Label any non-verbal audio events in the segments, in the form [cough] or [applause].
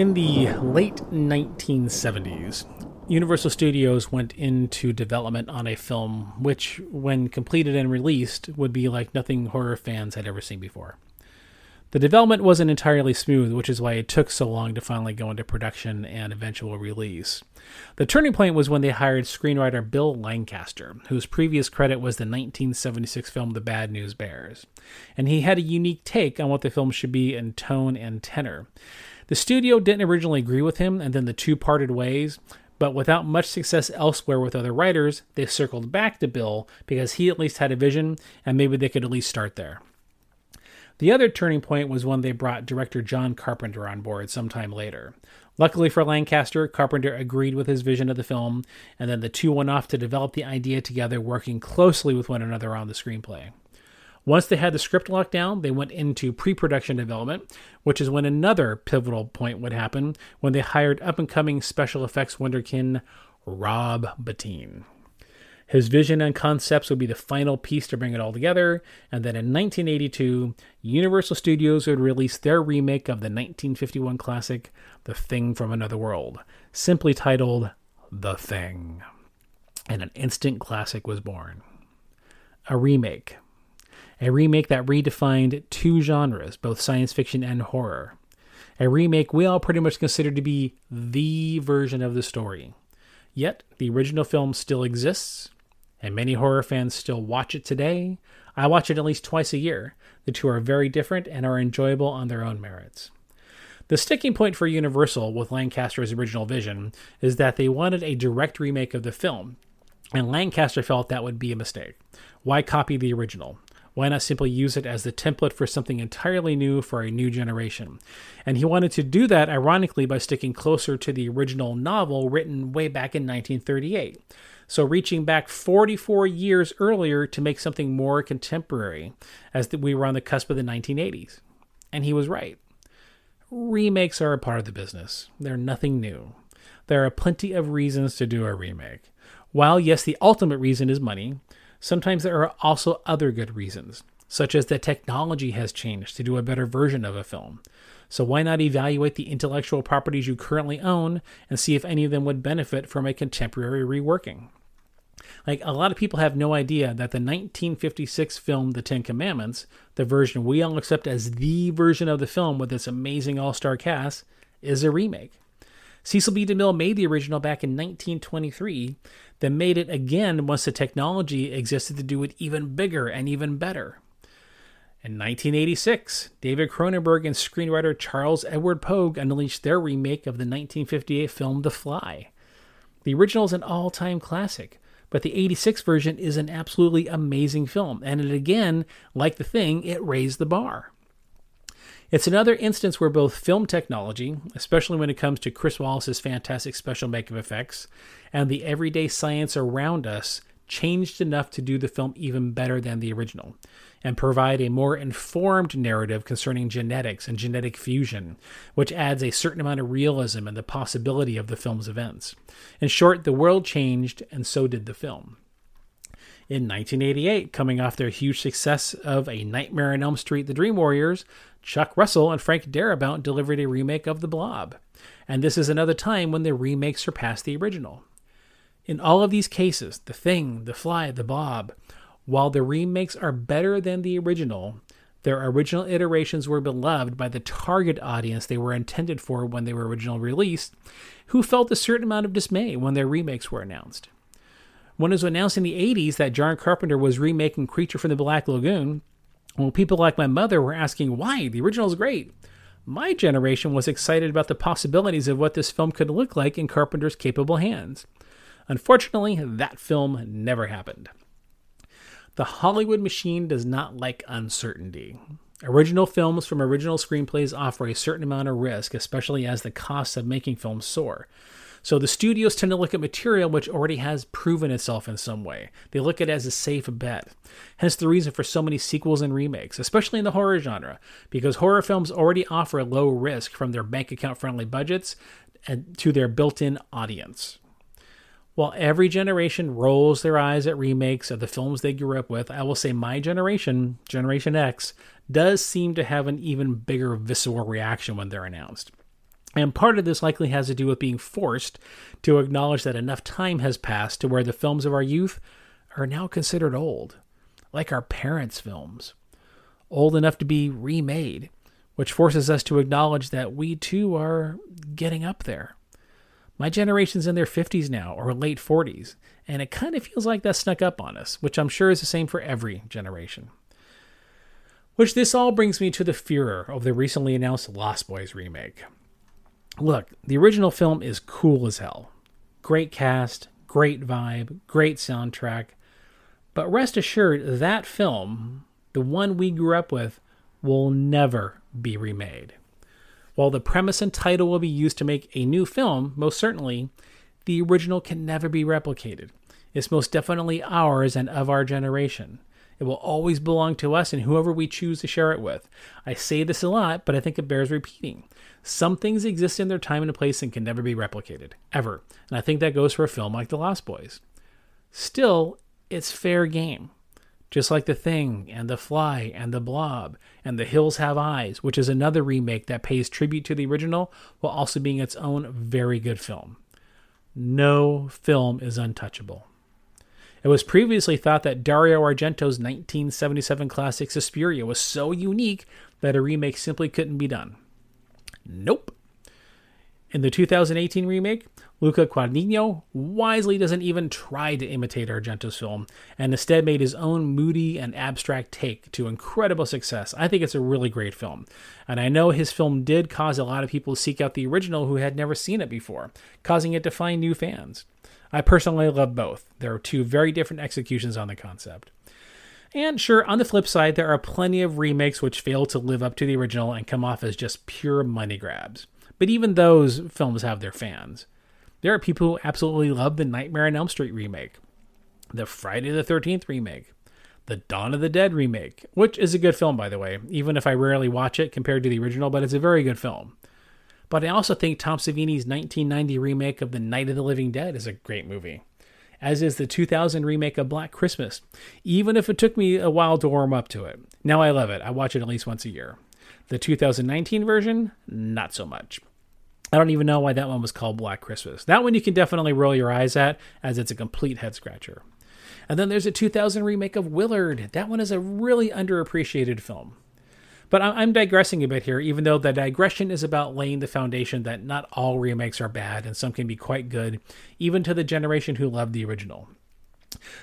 In the late 1970s, Universal Studios went into development on a film which, when completed and released, would be like nothing horror fans had ever seen before. The development wasn't entirely smooth, which is why it took so long to finally go into production and eventual release. The turning point was when they hired screenwriter Bill Lancaster, whose previous credit was the 1976 film The Bad News Bears, and he had a unique take on what the film should be in tone and tenor. The studio didn't originally agree with him, and then the two parted ways, but without much success elsewhere with other writers, they circled back to Bill because he at least had a vision, and maybe they could at least start there. The other turning point was when they brought director John Carpenter on board sometime later. Luckily for Lancaster, Carpenter agreed with his vision of the film, and then the two went off to develop the idea together, working closely with one another on the screenplay. Once they had the script locked down, they went into pre production development, which is when another pivotal point would happen when they hired up and coming special effects wonderkin Rob Bottin. His vision and concepts would be the final piece to bring it all together, and then in 1982, Universal Studios would release their remake of the 1951 classic The Thing from Another World, simply titled The Thing. And an instant classic was born. A remake. A remake that redefined two genres, both science fiction and horror. A remake we all pretty much consider to be the version of the story. Yet, the original film still exists, and many horror fans still watch it today. I watch it at least twice a year. The two are very different and are enjoyable on their own merits. The sticking point for Universal with Lancaster's original vision is that they wanted a direct remake of the film, and Lancaster felt that would be a mistake. Why copy the original? Why not simply use it as the template for something entirely new for a new generation? And he wanted to do that, ironically, by sticking closer to the original novel written way back in 1938. So, reaching back 44 years earlier to make something more contemporary, as we were on the cusp of the 1980s. And he was right. Remakes are a part of the business, they're nothing new. There are plenty of reasons to do a remake. While, yes, the ultimate reason is money, sometimes there are also other good reasons, such as that technology has changed to do a better version of a film. So why not evaluate the intellectual properties you currently own and see if any of them would benefit from a contemporary reworking? Like a lot of people have no idea that the 1956 film The Ten Commandments, the version we all accept as the version of the film with its amazing all-star cast, is a remake. Cecil B. DeMille made the original back in 1923, then made it again once the technology existed to do it even bigger and even better. In 1986, David Cronenberg and screenwriter Charles Edward Pogue unleashed their remake of the 1958 film The Fly. The original is an all time classic, but the 86 version is an absolutely amazing film, and it again, like The Thing, it raised the bar. It's another instance where both film technology, especially when it comes to Chris Walas's fantastic special makeup effects, and the everyday science around us, changed enough to do the film even better than the original and provide a more informed narrative concerning genetics and genetic fusion, which adds a certain amount of realism and the possibility of the film's events. In short, the world changed, and so did the film. In 1988, coming off their huge success of A Nightmare on Elm Street The Dream Warriors, Chuck Russell and Frank Darabont delivered a remake of The Blob. And this is another time when the remake surpassed the original. In all of these cases, The Thing, The Fly, The Blob, while the remakes are better than the original, their original iterations were beloved by the target audience they were intended for when they were originally released, who felt a certain amount of dismay when their remakes were announced. When it was announced in the 80s that John Carpenter was remaking Creature from the Black Lagoon, well, people like my mother were asking why, the original is great. My generation was excited about the possibilities of what this film could look like in Carpenter's capable hands. Unfortunately, that film never happened. The Hollywood machine does not like uncertainty. Original films from original screenplays offer a certain amount of risk, especially as the costs of making films soar. So the studios tend to look at material which already has proven itself in some way. They look at it as a safe bet. Hence the reason for so many sequels and remakes, especially in the horror genre, because horror films already offer a low risk from their bank account friendly budgets and to their built in audience. While every generation rolls their eyes at remakes of the films they grew up with, I will say my generation, Generation X, does seem to have an even bigger visceral reaction when they're announced. And part of this likely has to do with being forced to acknowledge that enough time has passed to where the films of our youth are now considered old, like our parents' films, old enough to be remade, which forces us to acknowledge that we too are getting up there. My generation's in their 50s now or late 40s, and it kind of feels like that snuck up on us, which I'm sure is the same for every generation. Which this all brings me to the furor of the recently announced Lost Boys remake. Look, the original film is cool as hell. Great cast, great vibe, great soundtrack. But rest assured, that film, the one we grew up with, will never be remade. While the premise and title will be used to make a new film, most certainly, the original can never be replicated. It's most definitely ours and of our generation. It will always belong to us and whoever we choose to share it with. I say this a lot, but I think it bears repeating. Some things exist in their time and place and can never be replicated, ever. And I think that goes for a film like The Lost Boys. Still, it's fair game. Just like The Thing and The Fly and The Blob and The Hills Have Eyes, which is another remake that pays tribute to the original while also being its own very good film. No film is untouchable. It was previously thought that Dario Argento's 1977 classic Suspiria was so unique that a remake simply couldn't be done. Nope. In the 2018 remake, Luca Guadagnino wisely doesn't even try to imitate Argento's film and instead made his own moody and abstract take to incredible success. I think it's a really great film. And I know his film did cause a lot of people to seek out the original who had never seen it before, causing it to find new fans. I personally love both. There are two very different executions on the concept. And sure, on the flip side, there are plenty of remakes which fail to live up to the original and come off as just pure money grabs. But even those films have their fans. There are people who absolutely love the Nightmare on Elm Street remake, the Friday the 13th remake, the Dawn of the Dead remake, which is a good film, by the way, even if I rarely watch it compared to the original, but it's a very good film. But I also think Tom Savini's 1990 remake of The Night of the Living Dead is a great movie, as is the 2000 remake of Black Christmas, even if it took me a while to warm up to it. Now I love it. I watch it at least once a year. The 2019 version, not so much. I don't even know why that one was called Black Christmas. That one you can definitely roll your eyes at, as it's a complete head scratcher. And then there's a 2000 remake of Willard. That one is a really underappreciated film. But I'm digressing a bit here, even though the digression is about laying the foundation that not all remakes are bad and some can be quite good, even to the generation who loved the original.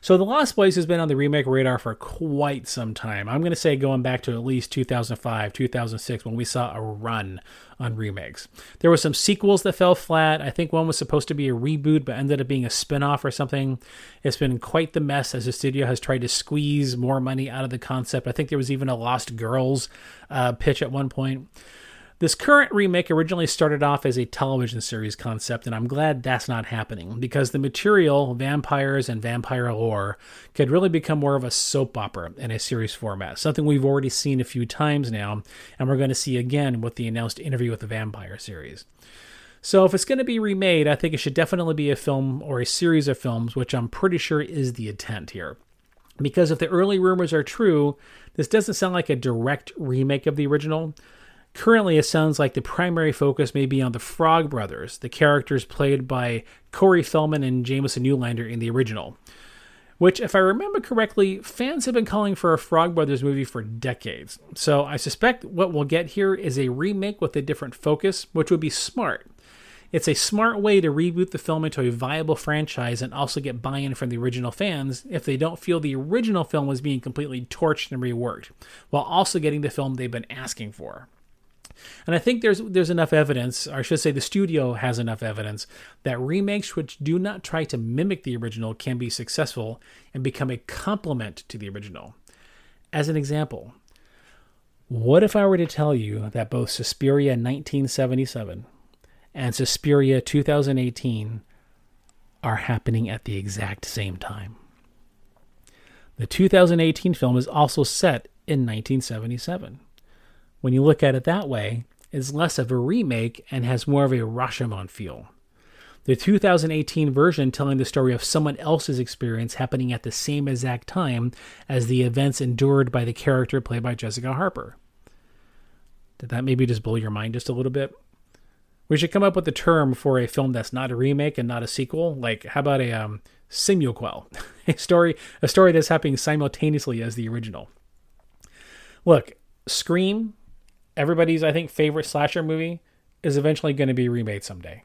So The Lost Boys has been on the remake radar for quite some time. I'm going to say going back to at least 2005, 2006 when we saw a run on remakes. There were some sequels that fell flat. I think one was supposed to be a reboot but ended up being a spin-off or something. It's been quite the mess as the studio has tried to squeeze more money out of the concept. I think there was even a Lost Girls uh, pitch at one point. This current remake originally started off as a television series concept, and I'm glad that's not happening because the material, vampires and vampire lore, could really become more of a soap opera in a series format, something we've already seen a few times now, and we're going to see again with the announced interview with the vampire series. So, if it's going to be remade, I think it should definitely be a film or a series of films, which I'm pretty sure is the intent here. Because if the early rumors are true, this doesn't sound like a direct remake of the original Currently, it sounds like the primary focus may be on the Frog Brothers, the characters played by Corey Feldman and Jamison Newlander in the original. Which, if I remember correctly, fans have been calling for a Frog Brothers movie for decades. So I suspect what we'll get here is a remake with a different focus, which would be smart. It's a smart way to reboot the film into a viable franchise and also get buy in from the original fans if they don't feel the original film was being completely torched and reworked, while also getting the film they've been asking for. And I think there's there's enough evidence, or I should say the studio has enough evidence that remakes which do not try to mimic the original can be successful and become a complement to the original. As an example, what if I were to tell you that both Suspiria 1977 and Suspiria 2018 are happening at the exact same time? The 2018 film is also set in 1977 when you look at it that way, is less of a remake and has more of a Rashomon feel. The 2018 version telling the story of someone else's experience happening at the same exact time as the events endured by the character played by Jessica Harper. Did that maybe just blow your mind just a little bit? We should come up with a term for a film that's not a remake and not a sequel. Like, how about a um, simulquel, [laughs] a story, a story that's happening simultaneously as the original. Look, Scream, everybody's I think favorite slasher movie, is eventually going to be remade someday.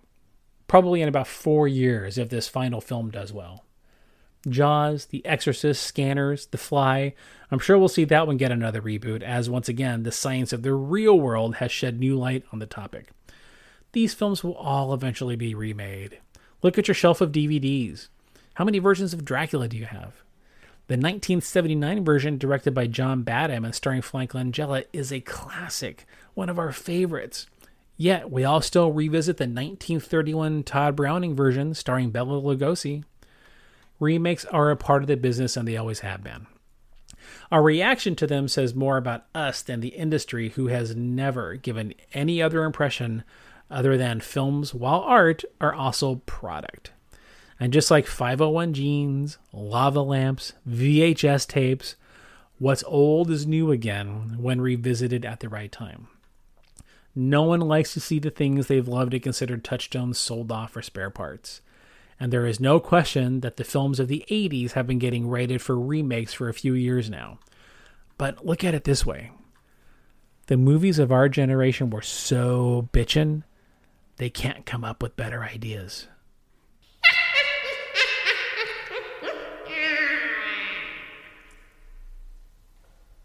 Probably in about four years if this final film does well. Jaws, The Exorcist, Scanners, The Fly. I'm sure we'll see that one get another reboot, as once again, the science of the real world has shed new light on the topic. These films will all eventually be remade. Look at your shelf of DVDs. How many versions of Dracula do you have? The 1979 version, directed by John Badham and starring Frank Langella, is a classic, one of our favorites. Yet, we all still revisit the 1931 Tod Browning version starring Bela Lugosi. Remakes are a part of the business and they always have been. Our reaction to them says more about us than the industry, who has never given any other impression other than films, while art, are also product. And just like 501 jeans, lava lamps, VHS tapes, what's old is new again when revisited at the right time. No one likes to see the things they've loved and considered touchstones sold off for spare parts. And there is no question that the films of the 80s have been getting rated for remakes for a few years now. But look at it this way the movies of our generation were so bitchin', they can't come up with better ideas.